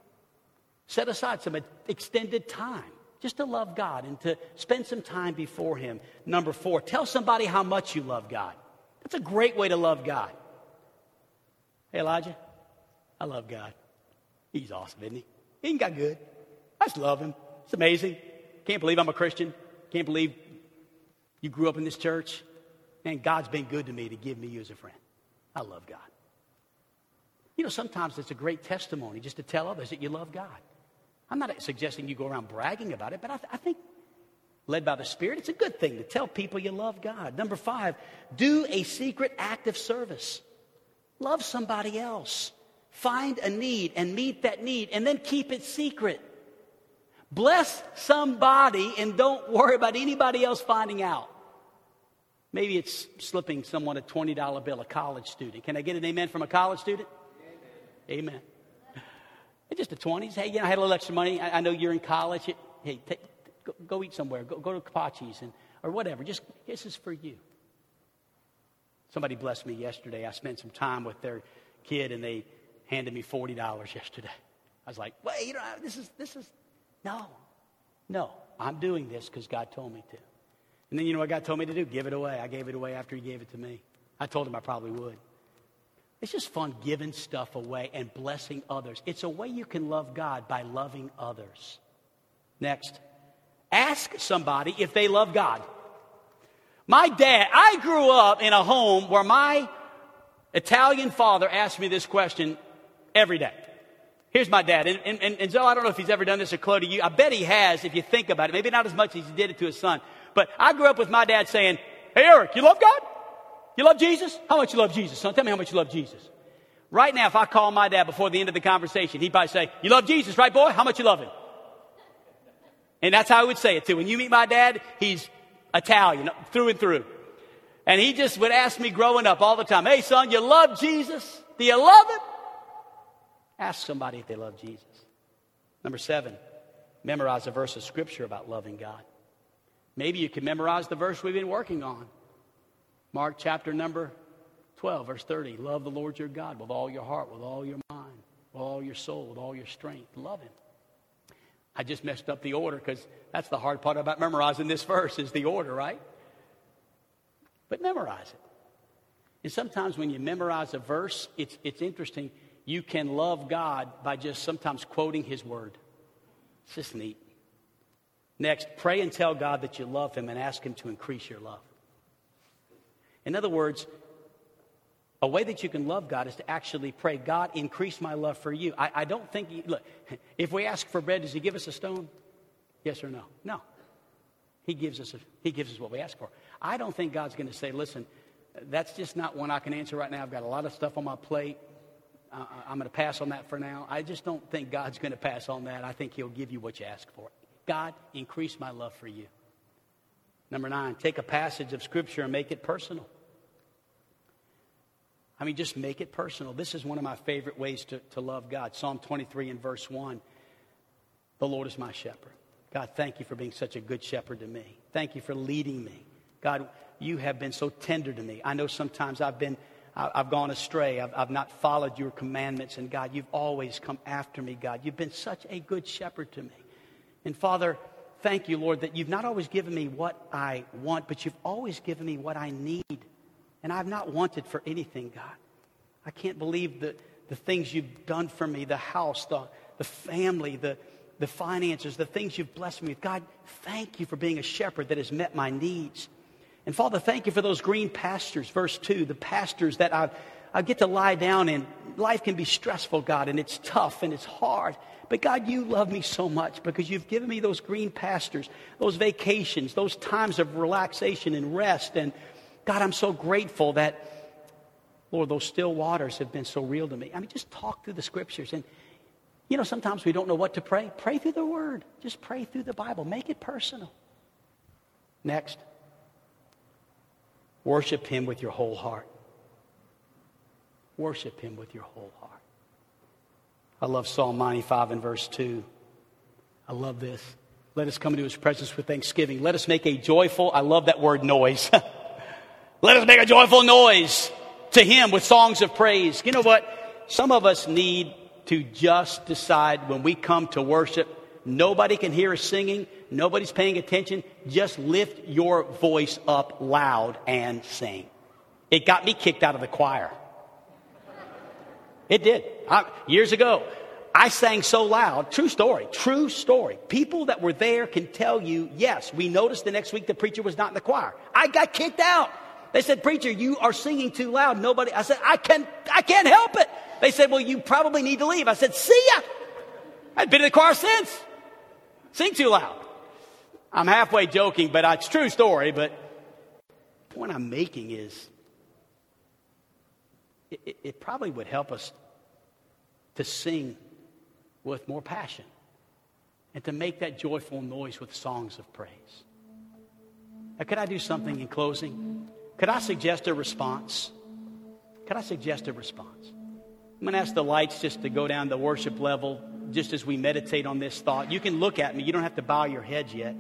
Set aside some extended time just to love God and to spend some time before Him. Number four, tell somebody how much you love God. That's a great way to love God. Hey, Elijah, I love God. He's awesome, isn't he? He ain't got good. I just love Him. It's amazing. Can't believe I'm a Christian. Can't believe you grew up in this church. Man, God's been good to me to give me you as a friend. I love God. You know, sometimes it's a great testimony just to tell others that you love God. I'm not suggesting you go around bragging about it, but I, th- I think, led by the Spirit, it's a good thing to tell people you love God. Number five, do a secret act of service. Love somebody else. Find a need and meet that need, and then keep it secret. Bless somebody and don't worry about anybody else finding out. Maybe it's slipping someone a $20 bill, a college student. Can I get an amen from a college student? Amen. amen. Just the 20s. Hey, you know, I had a little extra money. I, I know you're in college. Hey, take, go, go, eat somewhere. Go, go to Kapachi's and, or whatever. Just, this is for you. Somebody blessed me yesterday. I spent some time with their kid and they handed me $40 yesterday. I was like, wait, you know, this is, this is, no, no. I'm doing this because God told me to. And then you know what God told me to do? Give it away. I gave it away after He gave it to me. I told Him I probably would. It's just fun giving stuff away and blessing others. It's a way you can love God by loving others. Next, ask somebody if they love God. My dad, I grew up in a home where my Italian father asked me this question every day. Here's my dad. And, and, and Zoe, I don't know if he's ever done this or Chloe to you. I bet he has if you think about it. Maybe not as much as he did it to his son. But I grew up with my dad saying, Hey, Eric, you love God? You love Jesus? How much you love Jesus, son? Tell me how much you love Jesus. Right now, if I call my dad before the end of the conversation, he'd probably say, You love Jesus, right, boy? How much you love him? And that's how I would say it too. When you meet my dad, he's Italian through and through. And he just would ask me growing up all the time, Hey, son, you love Jesus? Do you love him? Ask somebody if they love Jesus. Number seven, memorize a verse of scripture about loving God. Maybe you can memorize the verse we've been working on. Mark chapter number 12, verse 30. Love the Lord your God with all your heart, with all your mind, with all your soul, with all your strength. Love him. I just messed up the order because that's the hard part about memorizing this verse is the order, right? But memorize it. And sometimes when you memorize a verse, it's, it's interesting. You can love God by just sometimes quoting his word. It's just neat. Next, pray and tell God that you love him and ask him to increase your love. In other words, a way that you can love God is to actually pray, God, increase my love for you. I, I don't think, look, if we ask for bread, does He give us a stone? Yes or no? No. He gives us, a, he gives us what we ask for. I don't think God's going to say, listen, that's just not one I can answer right now. I've got a lot of stuff on my plate. Uh, I'm going to pass on that for now. I just don't think God's going to pass on that. I think He'll give you what you ask for. God, increase my love for you. Number nine, take a passage of Scripture and make it personal. I mean, just make it personal. This is one of my favorite ways to, to love God. Psalm 23 and verse 1 The Lord is my shepherd. God, thank you for being such a good shepherd to me. Thank you for leading me. God, you have been so tender to me. I know sometimes I've been. I've gone astray. I've, I've not followed your commandments. And God, you've always come after me, God. You've been such a good shepherd to me. And Father, thank you, Lord, that you've not always given me what I want, but you've always given me what I need. And I've not wanted for anything, God. I can't believe the, the things you've done for me the house, the, the family, the, the finances, the things you've blessed me with. God, thank you for being a shepherd that has met my needs. And Father, thank you for those green pastures, verse 2, the pastures that I, I get to lie down in. Life can be stressful, God, and it's tough and it's hard. But God, you love me so much because you've given me those green pastures, those vacations, those times of relaxation and rest. And God, I'm so grateful that, Lord, those still waters have been so real to me. I mean, just talk through the scriptures. And, you know, sometimes we don't know what to pray. Pray through the word, just pray through the Bible, make it personal. Next, worship Him with your whole heart. Worship Him with your whole heart. I love Psalm 95 and verse 2. I love this. Let us come into his presence with thanksgiving. Let us make a joyful, I love that word noise. Let us make a joyful noise to him with songs of praise. You know what? Some of us need to just decide when we come to worship, nobody can hear us singing, nobody's paying attention. Just lift your voice up loud and sing. It got me kicked out of the choir. It did. I, years ago, I sang so loud. True story. True story. People that were there can tell you, yes, we noticed the next week the preacher was not in the choir. I got kicked out. They said, preacher, you are singing too loud. Nobody, I said, I can, I can't help it. They said, well, you probably need to leave. I said, see ya. I've been in the choir since. Sing too loud. I'm halfway joking, but it's true story. But the point I'm making is it, it probably would help us to sing with more passion and to make that joyful noise with songs of praise. Now, could I do something in closing? Could I suggest a response? Could I suggest a response? I'm going to ask the lights just to go down the worship level just as we meditate on this thought. You can look at me, you don't have to bow your heads yet.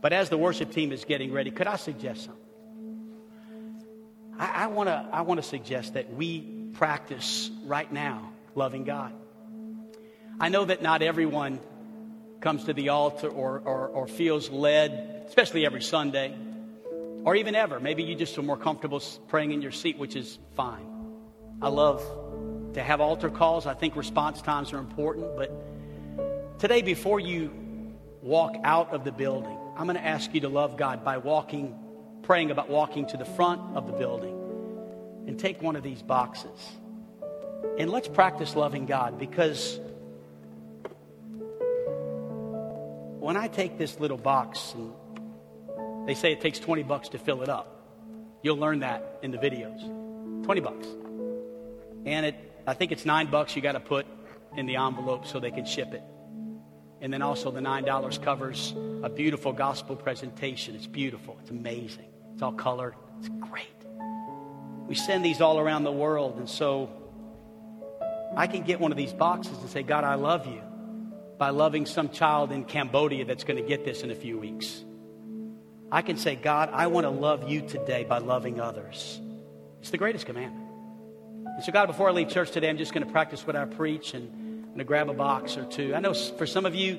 But as the worship team is getting ready, could I suggest something? I, want to I wanna suggest that we practice right now loving God. I know that not everyone comes to the altar or, or, or feels led, especially every Sunday or even ever. Maybe you just are more comfortable praying in your seat, which is fine. I love to have altar calls. I think response times are important. But today, before you walk out of the building, I'm going to ask you to love God by walking praying about walking to the front of the building and take one of these boxes. And let's practice loving God because when I take this little box and they say it takes 20 bucks to fill it up. You'll learn that in the videos. 20 bucks. And it I think it's 9 bucks you got to put in the envelope so they can ship it. And then also the $9 covers a beautiful gospel presentation. It's beautiful. It's amazing. It's all colored. It's great. We send these all around the world. And so I can get one of these boxes and say, God, I love you by loving some child in Cambodia that's going to get this in a few weeks. I can say, God, I want to love you today by loving others. It's the greatest commandment. And so, God, before I leave church today, I'm just going to practice what I preach and I'm going to grab a box or two. I know for some of you,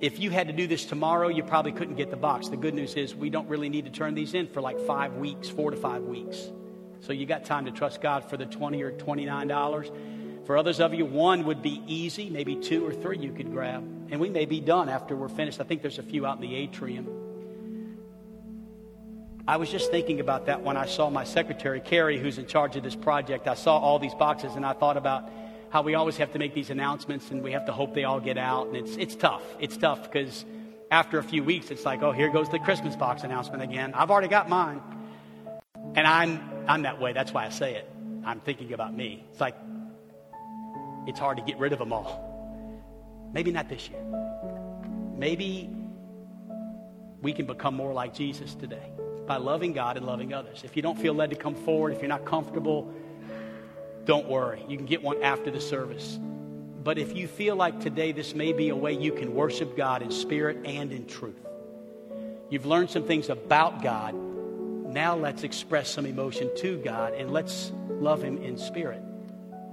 if you had to do this tomorrow, you probably couldn't get the box. The good news is we don't really need to turn these in for like five weeks, four to five weeks. So you got time to trust God for the 20 or $29. For others of you, one would be easy, maybe two or three you could grab. And we may be done after we're finished. I think there's a few out in the atrium. I was just thinking about that when I saw my secretary, Carrie, who's in charge of this project. I saw all these boxes and I thought about how we always have to make these announcements and we have to hope they all get out. And it's, it's tough. It's tough because after a few weeks, it's like, oh, here goes the Christmas box announcement again. I've already got mine. And I'm, I'm that way. That's why I say it. I'm thinking about me. It's like, it's hard to get rid of them all. Maybe not this year. Maybe we can become more like Jesus today by loving God and loving others. If you don't feel led to come forward, if you're not comfortable, don't worry. You can get one after the service. But if you feel like today this may be a way you can worship God in spirit and in truth, you've learned some things about God. Now let's express some emotion to God and let's love Him in spirit.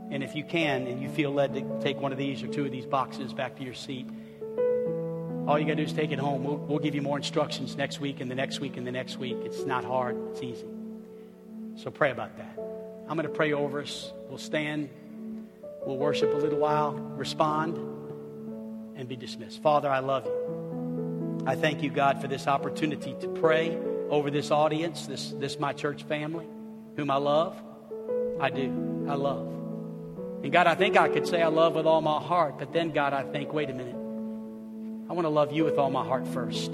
And if you can and you feel led to take one of these or two of these boxes back to your seat, all you got to do is take it home. We'll, we'll give you more instructions next week and the next week and the next week. It's not hard, it's easy. So pray about that. I'm going to pray over us. We'll stand, we'll worship a little while, respond, and be dismissed. Father, I love you. I thank you, God, for this opportunity to pray over this audience, this, this my church family, whom I love. I do. I love. And God, I think I could say I love with all my heart, but then, God, I think, wait a minute. I want to love you with all my heart first.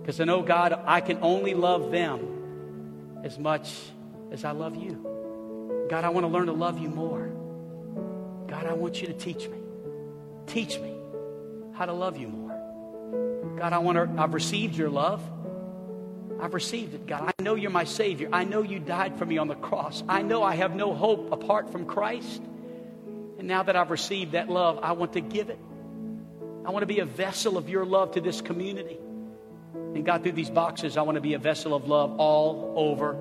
Because I know, God, I can only love them as much as I love you. God, I want to learn to love you more. God, I want you to teach me. Teach me how to love you more. God, I want to, I've received your love. I've received it, God. I know you're my Savior. I know you died for me on the cross. I know I have no hope apart from Christ. And now that I've received that love, I want to give it. I want to be a vessel of your love to this community. And God, through these boxes, I want to be a vessel of love all over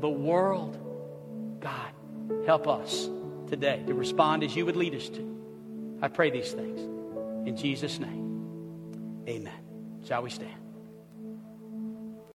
the world. God, help us today to respond as you would lead us to. I pray these things in Jesus' name. Amen. Shall we stand?